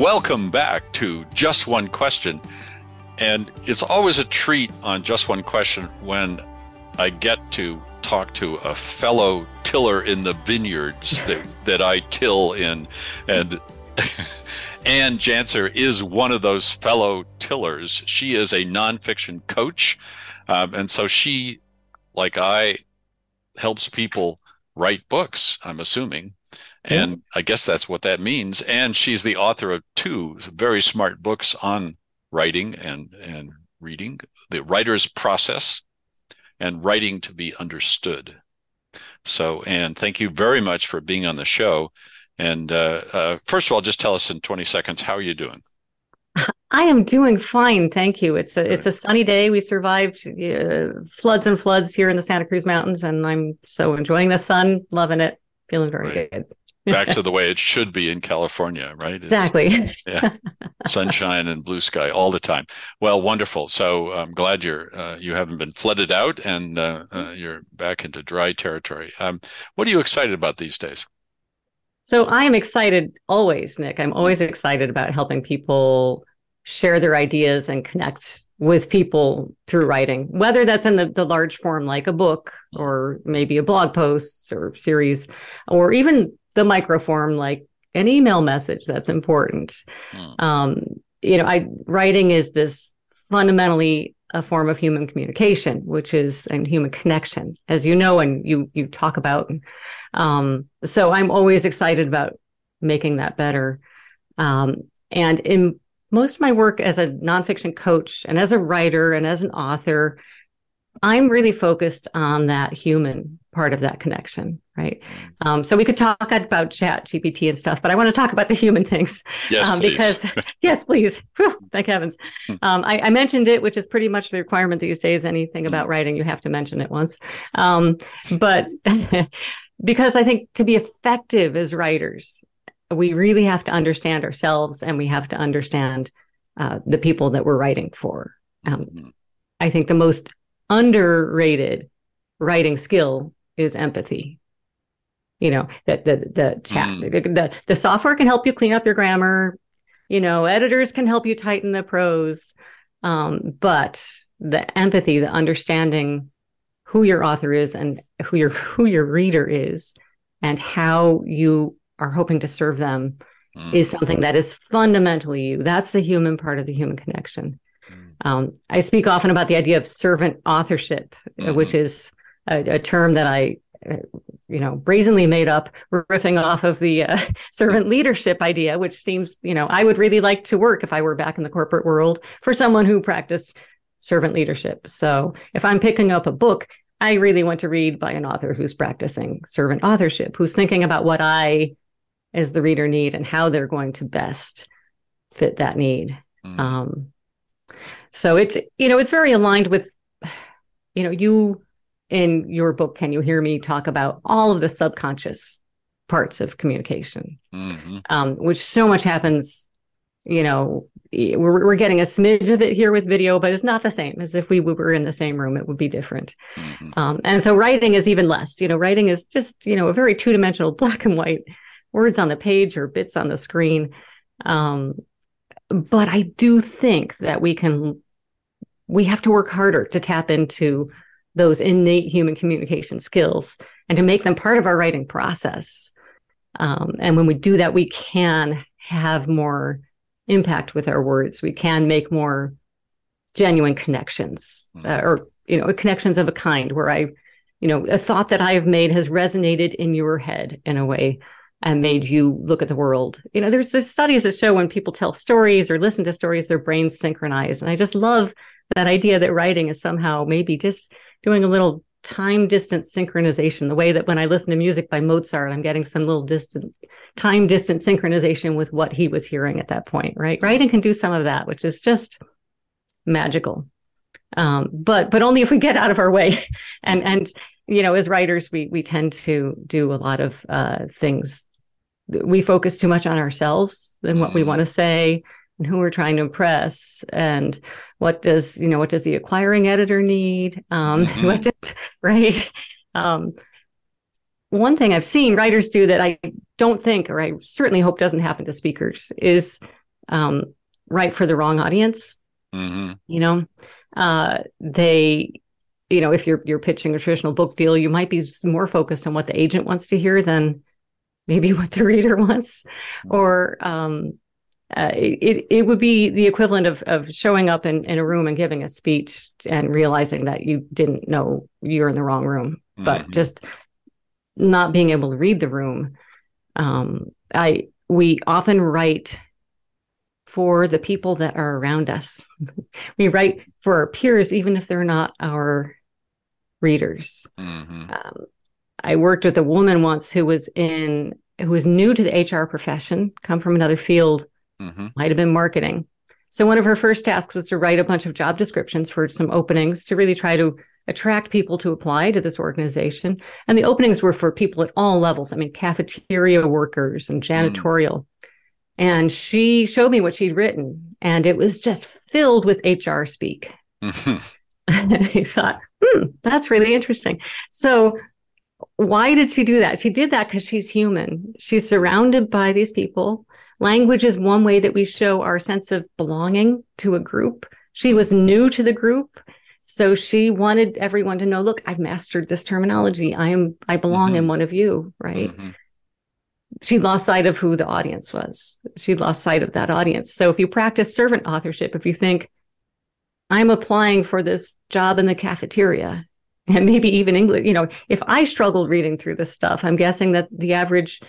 Welcome back to Just One Question. And it's always a treat on Just One Question when I get to talk to a fellow tiller in the vineyards that, that I till in. And Anne Janzer is one of those fellow tillers. She is a nonfiction coach. Um, and so she, like I, helps people write books, I'm assuming. And yeah. I guess that's what that means. And she's the author of two very smart books on writing and, and reading the writer's process and writing to be understood. So, Anne, thank you very much for being on the show. And uh, uh, first of all, just tell us in 20 seconds, how are you doing? I am doing fine, thank you. It's a it's a sunny day. We survived uh, floods and floods here in the Santa Cruz Mountains, and I'm so enjoying the sun, loving it, feeling very right. good back to the way it should be in California, right? It's, exactly. yeah, sunshine and blue sky all the time. Well, wonderful. So I'm glad you're uh, you haven't been flooded out and uh, uh, you're back into dry territory. Um, what are you excited about these days? So I am excited always, Nick. I'm always excited about helping people share their ideas and connect with people through writing, whether that's in the, the large form like a book or maybe a blog post or series, or even the micro form like an email message that's important. Mm. Um, you know, I writing is this fundamentally a form of human communication, which is and human connection, as you know, and you you talk about. Um, so I'm always excited about making that better. Um, and in most of my work as a nonfiction coach and as a writer and as an author, I'm really focused on that human part of that connection, right? Mm. Um, so we could talk about chat GPT and stuff, but I want to talk about the human things. Yes, um, because yes, please. Thank heavens. Hmm. Um, I, I, mentioned it, which is pretty much the requirement these days. Anything about hmm. writing, you have to mention it once. Um, but because I think to be effective as writers, we really have to understand ourselves and we have to understand uh, the people that we're writing for. Um. I think the most underrated writing skill is empathy. You know, that the the chat mm. the, the the software can help you clean up your grammar. You know, editors can help you tighten the prose. Um, but the empathy, the understanding who your author is and who your who your reader is and how you are hoping to serve them mm. is something that is fundamentally you. That's the human part of the human connection. Um, I speak often about the idea of servant authorship, mm-hmm. which is a, a, term that I, uh, you know, brazenly made up, riffing off of the uh, servant leadership idea, which seems, you know, I would really like to work if I were back in the corporate world for someone who practiced servant leadership. So if I'm picking up a book, I really want to read by an author who's practicing servant authorship, who's thinking about what I, as the reader, need and how they're going to best fit that need. Mm. Um, so it's, you know, it's very aligned with, you know, you in your book, Can You Hear Me talk about all of the subconscious parts of communication, mm-hmm. um, which so much happens, you know, we're, we're getting a smidge of it here with video, but it's not the same as if we were in the same room, it would be different. Mm-hmm. Um, and so writing is even less, you know, writing is just, you know, a very two dimensional black and white words on the page or bits on the screen. Um, but I do think that we can, we have to work harder to tap into those innate human communication skills and to make them part of our writing process. Um, and when we do that, we can have more impact with our words. We can make more genuine connections hmm. uh, or, you know, connections of a kind where I, you know, a thought that I have made has resonated in your head in a way and made you look at the world. You know, there's, there's studies that show when people tell stories or listen to stories, their brains synchronize. And I just love that idea that writing is somehow maybe just doing a little time distance synchronization, the way that when I listen to music by Mozart, I'm getting some little distant time distance synchronization with what he was hearing at that point, right? Writing can do some of that, which is just magical. Um, but but only if we get out of our way and and you know as writers we we tend to do a lot of uh, things we focus too much on ourselves and what we mm-hmm. want to say and who we're trying to impress and what does you know what does the acquiring editor need um mm-hmm. what does, right um one thing i've seen writers do that i don't think or i certainly hope doesn't happen to speakers is um, write for the wrong audience. Mm-hmm. You know, uh, they, you know, if you're you're pitching a traditional book deal, you might be more focused on what the agent wants to hear than maybe what the reader wants, Mm-hmm. or um, uh, it it would be the equivalent of of showing up in, in a room and giving a speech and realizing that you didn't know you're in the wrong room, but Mhm. just not being able to read the room. Um, I we often write for the people that are around us. we write for our peers, even if they're not our readers. Mhm. Um, I worked with a woman once who was in who was new to the HR profession, come from another field, Mhm. might have been marketing. So one of her first tasks was to write a bunch of job descriptions for some openings to really try to attract people to apply to this organization. And the openings were for people at all levels. I mean, cafeteria workers and janitorial. And she showed me what she'd written, and it was just filled with HR speak. Mhm. I thought, hmm, that's really interesting. So, why did she do that? She did that because she's human. She's surrounded by these people. Language is one way that we show our sense of belonging to a group. She was new to the group. So she wanted everyone to know, look, I've mastered this terminology. I am I belong in one of you, right? Mhm. she lost sight of who the audience was. She lost sight of that audience. So if you practice servant authorship, if you think, I'm applying for this job in the cafeteria, and maybe even English, you know, if I struggled reading through this stuff, I'm guessing that the average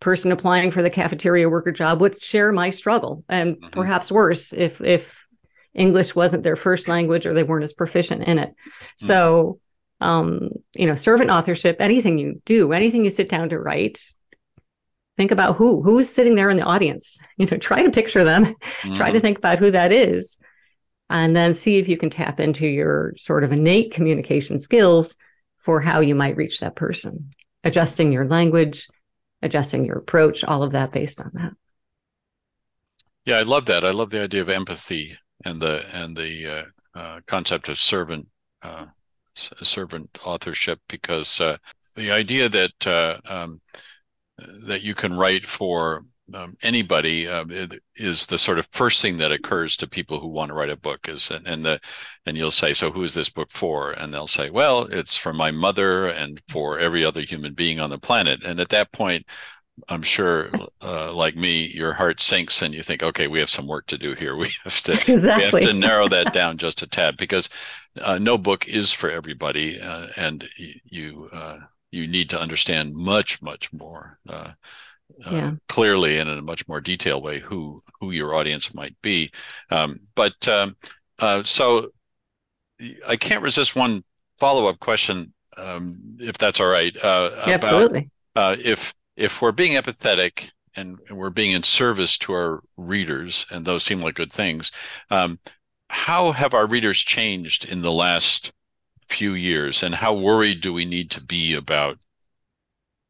person applying for the cafeteria worker job would share my struggle and Mhm. perhaps worse if if English wasn't their first language or they weren't as proficient in it. So um, you know, servant authorship, anything you do, anything you sit down to write, think about who who's sitting there in the audience you know try to picture them try to Mhm. think about who that is and then see if you can tap into your sort of innate communication skills for how you might reach that person adjusting your language adjusting your approach all of that based on that Yeah, I love that. I love the idea of empathy and the and the uh, uh, concept of servant uh, servant authorship because uh, the idea that uh, um, that you can write for um, anybody uh, is the sort of first thing that occurs to people who want to write a book is and, and the and you'll say so who is this book for? And they'll say well it's for my mother and for every other human being on the planet. And at that point I'm sure, uh, like me, your heart sinks and you think, okay, we have some work to do here. We have to exactly we have to narrow that down just a tad because uh, no book is for everybody, uh, and you uh, you need to understand much much more uh, Yeah. clearly and in a much more detailed way who who your audience might be. Um, but um, uh, so I can't resist one follow up question, um, if that's all right. Uh, about absolutely uh, if if we're being empathetic and, and we're being in service to our readers, and those seem like good things, um, how have our readers changed in the last few years, and how worried do we need to be about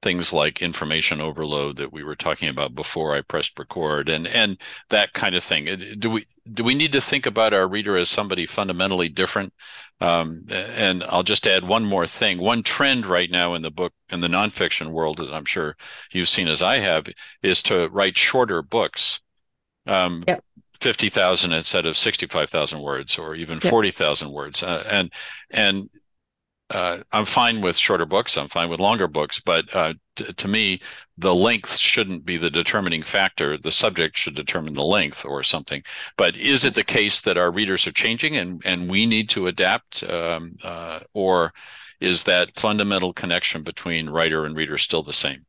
things like information overload that we were talking about before I pressed record, and and that kind of thing? Do we do we need to think about our reader as somebody fundamentally different? Um, and I'll just add one more thing. One trend right now in the book, in the nonfiction world, as I'm sure you've seen as I have, is to write shorter books. Um, Yep. 50,000 instead of 65,000 words or even Yep. 40,000 words. Uh, and, and, uh, I'm fine with shorter books. I'm fine with longer books, but, uh, t- to me, the length shouldn't be the determining factor. The subject should determine the length or something. But is it the case that our readers are changing and, and we need to adapt? Um, uh, or is that fundamental connection between writer and reader still the same?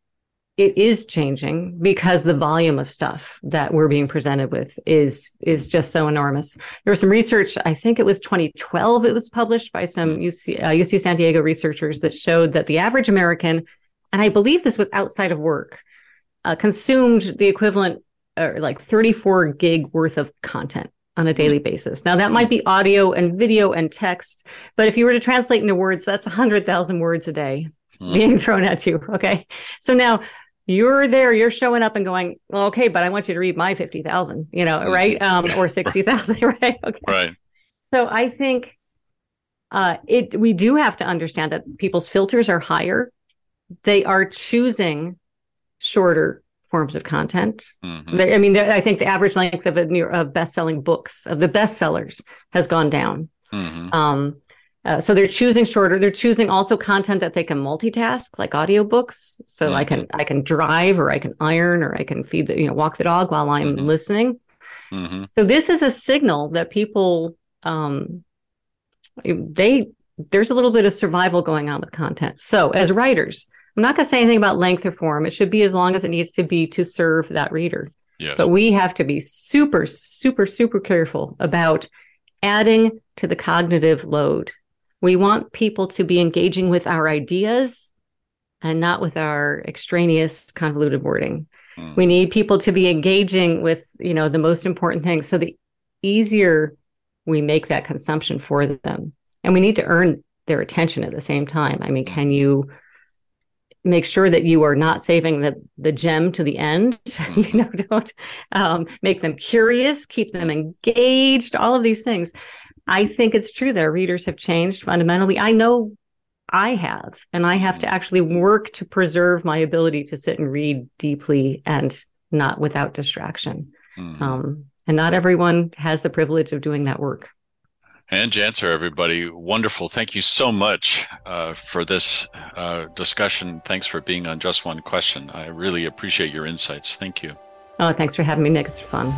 It is changing because the volume of stuff that we're being presented with is is just so enormous. There was some research, I think it was 2012, it was published by some UC, uh, UC San Diego researchers that showed that the average American, and I believe this was outside of work, uh, consumed the equivalent or like 34 gig worth of content on a daily basis. Now that might be audio and video and text, but if you were to translate into words, that's 100,000 words a day. Being thrown at you. Okay. So now you're there, you're showing up and going, well, okay, but I want you to read my 50,000, you know, Mhm. right? Um, or 60,000, right? Okay. Right. So I think uh, it, we do have to understand that people's filters are higher. They are choosing shorter forms of content. Mm-hmm. I mean, I think the average length of a of best-selling books of the bestsellers has gone down. Mm-hmm. Um, uh, so they're choosing shorter. They're choosing also content that they can multitask, like audiobooks. So mm-hmm. I can I can drive, or I can iron, or I can feed the you know walk the dog while I'm mm-hmm. listening. Mm-hmm. So this is a signal that people um, they there's a little bit of survival going on with content. So as writers, I'm not going to say anything about length or form. It should be as long as it needs to be to serve that reader. Yes. But we have to be super, super, super careful about adding to the cognitive load. We want people to be engaging with our ideas and not with our extraneous convoluted wording. Mm. We need people to be engaging with, you know, the most important things. So the easier we make that consumption for them. And we need to earn their attention at the same time. I mean, can you make sure that you are not saving the the gem to the end you mm-hmm. know don't um, make them curious keep them engaged all of these things i think it's true that our readers have changed fundamentally i know i have and i have to mm-hmm. actually work to preserve my ability to sit and read deeply and not without distraction mm-hmm. um, and not everyone has the privilege of doing that work and Janzer, everybody, wonderful. Thank you so much uh, for this uh, discussion. Thanks for being on Just One Question. I really appreciate your insights. Thank you. Oh, thanks for having me, Nick. It's fun.